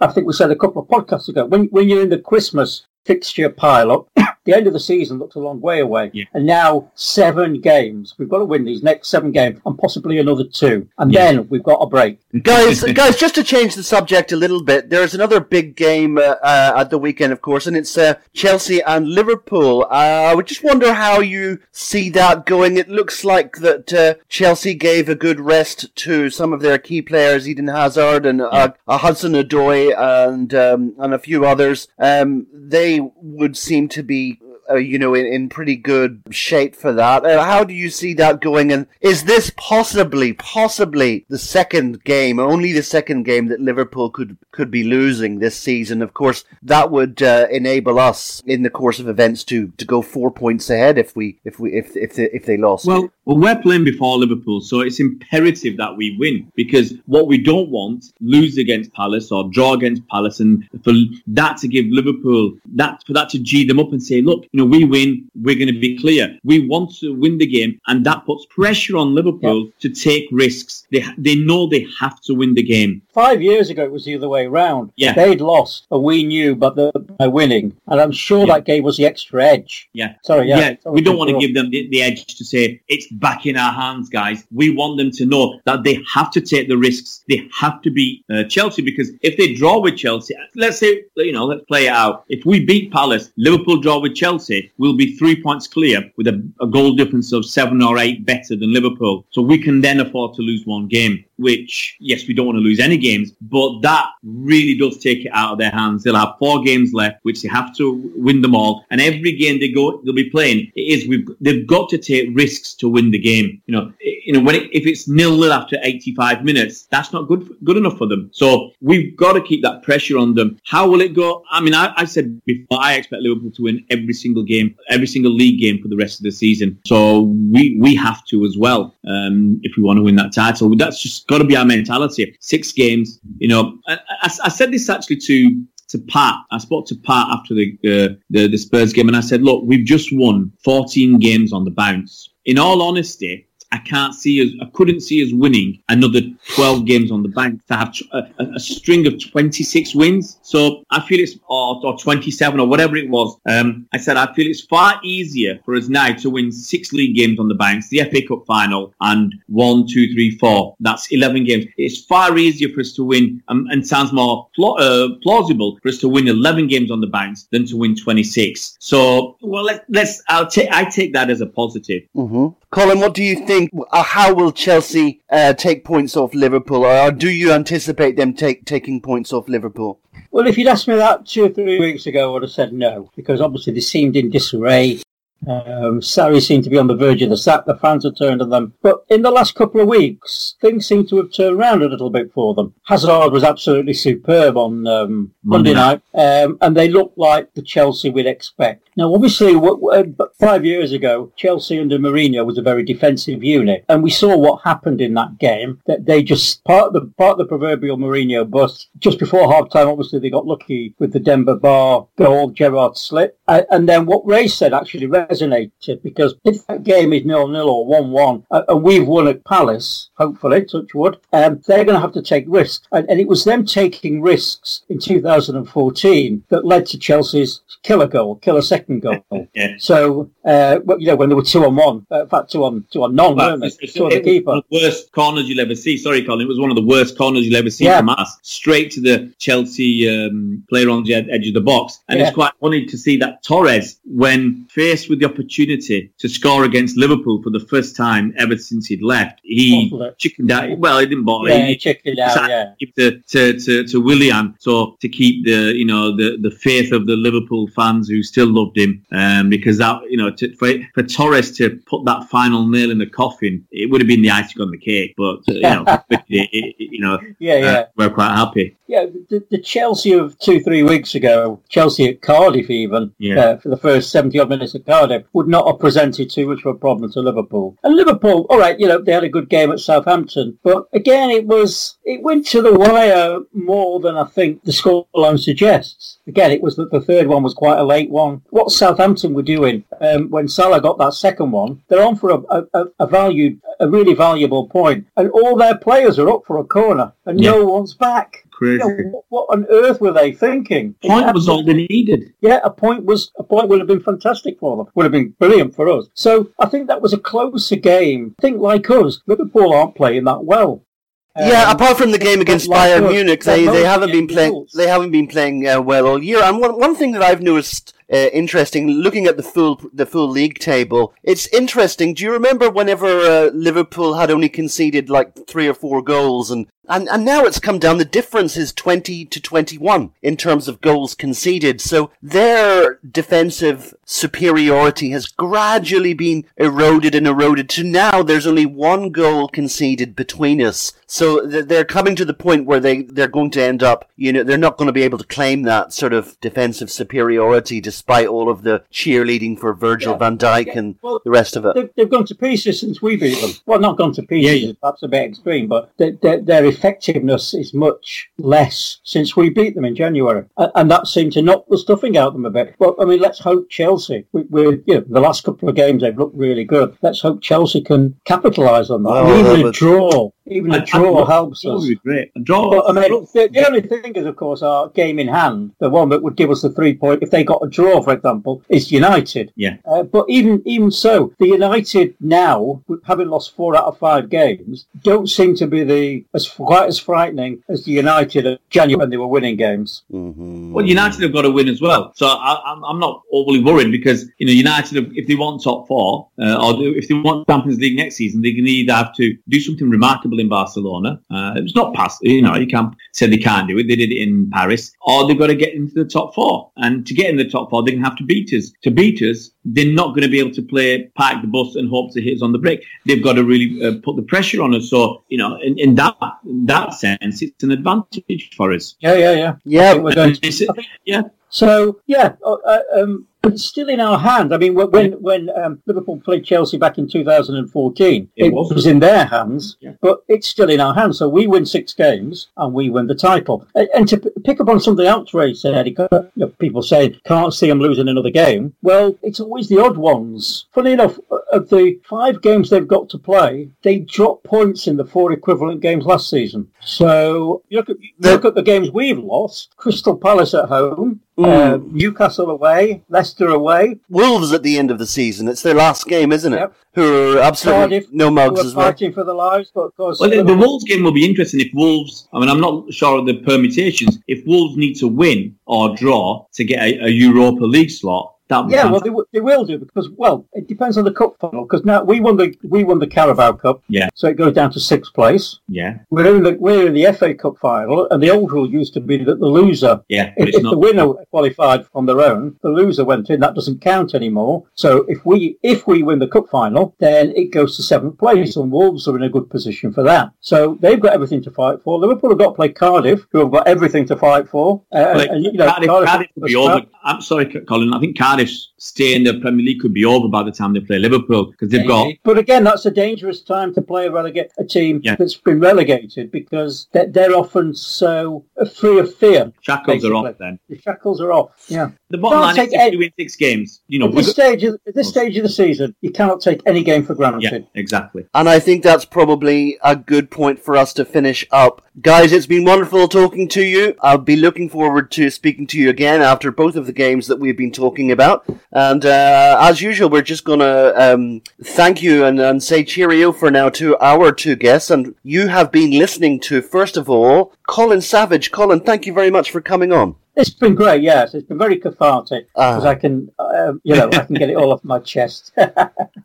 I think we said a couple of podcasts ago, when, when you're in the Christmas fixture pile up, the end of the season looks a long way away. Yeah. And now seven games. We've got to win these next seven games and possibly another two. And Yeah. then we've got a break. guys, guys, just to change the subject a little bit, there's another big game uh, uh, at the weekend, of course, and it's uh, Chelsea and Liverpool. Uh, I would just wonder how you see that going. It looks like that uh, Chelsea gave a good rest to some of their key players, Eden Hazard and uh, uh, Hudson Odoi and um, and a few others. Um, they would seem to be. Uh, you know, in, in pretty good shape for that. Uh, how do you see that going? And is this possibly, possibly the second game, only the second game that Liverpool could could be losing this season? Of course, that would uh, enable us in the course of events to, to go four points ahead if we if we if if they, if they lost. Well, well, we're playing before Liverpool, so it's imperative that we win because what we don't want lose against Palace or draw against Palace, and for that to give Liverpool that for that to g them up and say, look, you know, we win, we're going to be clear. We want to win the game, and that puts pressure on Liverpool yeah. to take risks. They they know they have to win the game. Five years ago, it was the other way around. Yeah. They'd lost, and we knew, but they're winning. And I'm sure yeah. that gave us the extra edge. Yeah. Sorry, yeah. yeah. we don't want to give them the, the edge to say, it's back in our hands, guys. We want them to know that they have to take the risks. They have to beat uh, Chelsea because if they draw with Chelsea, let's say, you know, let's play it out. If we beat Palace, Liverpool draw with Chelsea, we'll be three points clear with a, a goal difference of seven or eight better than Liverpool. So we can then afford to lose one game which, yes, we don't want to lose any games, but that really does take it out of their hands. They'll have four games left, which they have to win them all. And every game they go, they'll be playing, it is, we've, they've got to take risks to win the game. You know, you know, when it, if it's nil nil after 85 minutes, that's not good, good enough for them. So we've got to keep that pressure on them. How will it go? I mean, I, I said before, I expect Liverpool to win every single game, every single league game for the rest of the season. So we, we have to as well, um, if we want to win that title. That's just got to be our mentality. Six games, you know. I, I, I said this actually to to Pat. I spoke to Pat after the, uh, the the Spurs game, and I said, "Look, we've just won 14 games on the bounce. In all honesty, I can't see us, I couldn't see us winning another 12 games on the bank to have a, a, string of 26 wins. So I feel it's, or, or 27 or whatever it was. Um, I said, I feel it's far easier for us now to win six league games on the banks, the FA Cup final, and one, two, three, four. That's 11 games. It's far easier for us to win um, and sounds more pl- uh, plausible for us to win 11 games on the banks than to win 26. So, well, let, us I'll take, I take that as a positive. Mm-hmm. Colin, what do you think? Uh, how will Chelsea uh, take points off Liverpool, or do you anticipate them take taking points off Liverpool? Well, if you'd asked me that two or three weeks ago, I would have said no, because obviously they seemed in disarray. Um, Sarri seemed to be on the verge of the sack. The fans had turned on them. But in the last couple of weeks, things seem to have turned around a little bit for them. Hazard was absolutely superb on um, Monday, night, um, and they looked like the Chelsea we'd expect. Now, obviously, five years ago, Chelsea under Mourinho was a very defensive unit, and we saw what happened in that game. That they just part of the part of the proverbial Mourinho bus. Just before half time, obviously they got lucky with the Demba Ba goal, Gerrard slip, and then what Ray said actually resonated because if that game is nil nil or one one, and we've won at Palace, hopefully, touch wood, um, they're going to have to take risks, and, and it was them taking risks in 2014 that led to Chelsea's killer goal, killer second goal. yeah. So, uh, you know, when there were two on one, uh, in fact, two on two on none, well, weren't they? Two on the keeper. One of the worst corners you'll ever see. Sorry, Colin, it was one of the worst corners you'll ever see yeah. from us. Straight to the Chelsea um, player on the edge of the box, and yeah. it's quite funny to see that Torres, when faced with the opportunity to score against Liverpool for the first time ever since he'd left, he chickened out. Well, he didn't bother. Yeah, he, he chickened out. Yeah. To, to, to, to Willian, so to keep the you know the, the faith of the Liverpool fans who still loved him, um, because that you know to, for for Torres to put that final nail in the coffin, it would have been the icing on the cake. But uh, you know, it, it, you know, yeah, yeah, uh, we're quite happy. Yeah, the, the, Chelsea of two, three weeks ago, Chelsea at Cardiff even, yeah. uh, for the first 70 odd minutes at Cardiff, would not have presented too much of a problem to Liverpool. And Liverpool, all right, you know, they had a good game at Southampton, but again, it was, it went to the wire more than I think the scoreline suggests. Again, it was that the third one was quite a late one. What Southampton were doing um, when Salah got that second one, they're on for a, a, a valued, a really valuable point, and all their players are up for a corner, and yeah. no one's back. Crazy. You know, what, on earth were they thinking? Point was all they needed. Yeah, a point was a point would have been fantastic for them. Would have been brilliant for us. So I think that was a closer game. I think like us, Liverpool aren't playing that well. Yeah, um, apart from the game against Bayern Munich, they, they haven't been playing. They haven't been playing uh, well all year. And one one thing that I've noticed uh, interesting looking at the full the full league table. It's interesting. Do you remember whenever uh, Liverpool had only conceded like three or four goals and and, and now it's come down. The difference is 20 to 21 in terms of goals conceded. So their defensive superiority has gradually been eroded and eroded to now there's only one goal conceded between us. So they're coming to the point where they, they're going to end up, you know, they're not going to be able to claim that sort of defensive superiority despite all of the cheerleading for Virgil yeah. van Dijk yeah. and well, the rest of it. They've, they've, gone to pieces since we beat them. Well, not gone to pieces, yeah, that's a bit extreme, but they're, they're effectiveness is much less since we beat them in January, and that seemed to knock the stuffing out of them a bit. But I mean, let's hope Chelsea. We, we're you know, the last couple of games they've looked really good. Let's hope Chelsea can capitalise on that. Well, even a draw, even a draw helps That us. would be great. A draw. But I mean, the, the only thing is, of course, our game in hand, the one that would give us the three point, if they got a draw, for example, is United. Yeah. Uh, but even even so, the United now, having lost four out of five games, don't seem to be the as quite as frightening as the United of January when they were winning games. Mhm. Well, United have got to win as well, so I, I'm, I'm not overly worried because you know United, have- if they want top four uh, or if they want Champions League next season, they're going to either have to do something remarkable in Barcelona. Uh, it's not past, you know, you can't say they can't do it. They did it in Paris, or they've got to get into the top four. And to get in the top four, they're going to have to beat us. To beat us, they're not going to be able to play park the bus and hope to hit us on the break. They've got to really uh, put the pressure on us. So you know, in, in that in that sense, it's an advantage for us. Yeah, yeah, yeah. Yeah, we're going to yeah, So yeah, uh, uh, um, but it's still in our hand. I mean, when when, when um, Liverpool played Chelsea back in 2014, It it, was. was. in their hands, Yeah. but it's still in our hands. So we win six games and we win the title. And, and to p- pick up on something else Ray said, he you know, people say can't see them losing another game. Well, it's always the odd ones. Funny enough, uh, of the five games they've got to play, they dropped points in the four equivalent games last season. So you look at, you look at the games we've lost: Crystal Palace at home. Mm. Uh, Newcastle away, Leicester away, Wolves at the end of the season. It's their last game, isn't it? Yep. Who are absolutely Cardiff, no mugs as well. fighting for the lives, but of course, Well, the, the Wolves game will be interesting if Wolves. I mean, I'm not sure of the permutations. If Wolves need to win or draw to get a, a Europa League slot, that yeah, well, they, w- they will do because well, it depends on the cup final. Because now we won the we won the Carabao Cup, Yeah. so it goes down to sixth place. yeah, We're in the we're in the FA Cup final, and the old rule used to be that the loser yeah, If, if not. the winner qualified on their own, the loser went in. That doesn't count anymore. So if we if we win the cup final, then it goes to seventh place, and Wolves are in a good position for that. So they've got everything to fight for. Liverpool have got to play Cardiff, who have got everything to fight for. Uh, and, you know, Cardiff, Cardiff- Cardiff over. I'm sorry, Colin. I think tarih stay in the Premier League could be over by the time they play Liverpool because they've got. But again, that's a dangerous time to play a relegate a team Yeah. that's been relegated because they're, they're often so uh, free of fear. Shackles are off basically. then. The shackles are off. Yeah. The bottom Can't line is if any- you win six games, you know, At this got- stage, of, at this stage of the season, you cannot take any game for granted. yeah, exactly. And I think that's probably a good point for us to finish up. Guys, it's been wonderful talking to you. I'll be looking forward to speaking to you again after both of the games that we've been talking about. And uh, as usual, we're just going to um, thank you and, and say cheerio for now to our two guests. And you have been listening to, first of all, Colin Savage. Colin, thank you very much for coming on. It's been great, yes. It's been very cathartic Ah. because I can, um, you know, I can get it all off my chest.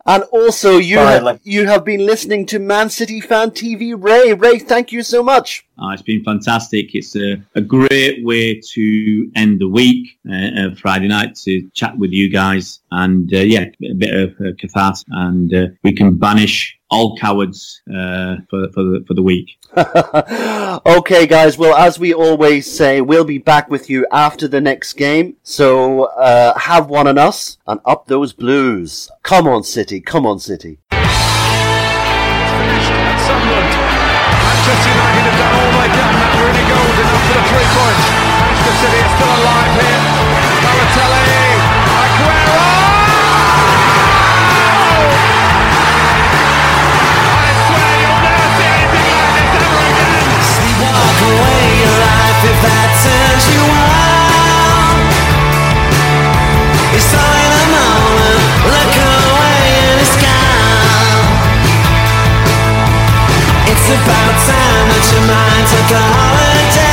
And also, you, Finally. ha- you have been listening to Man City Fan TV. Ray, Ray, thank you so much. Uh, it's been fantastic. It's a, a great way to end the week, uh, uh, Friday night, to chat with you guys. And uh, yeah, a bit of uh, catharsis. And uh, we can banish all cowards uh, for, for, the, for the week. okay, guys. Well, as we always say, we'll be back with you after the next game. So uh, have one on us and up those blues. Come on, City. Come on, City. finished at Sunderland. Manchester United have done all they can. That really gold enough for the three points. Manchester City are still alive here. Balotelli, Aguero! It's about time that your mind took a holiday.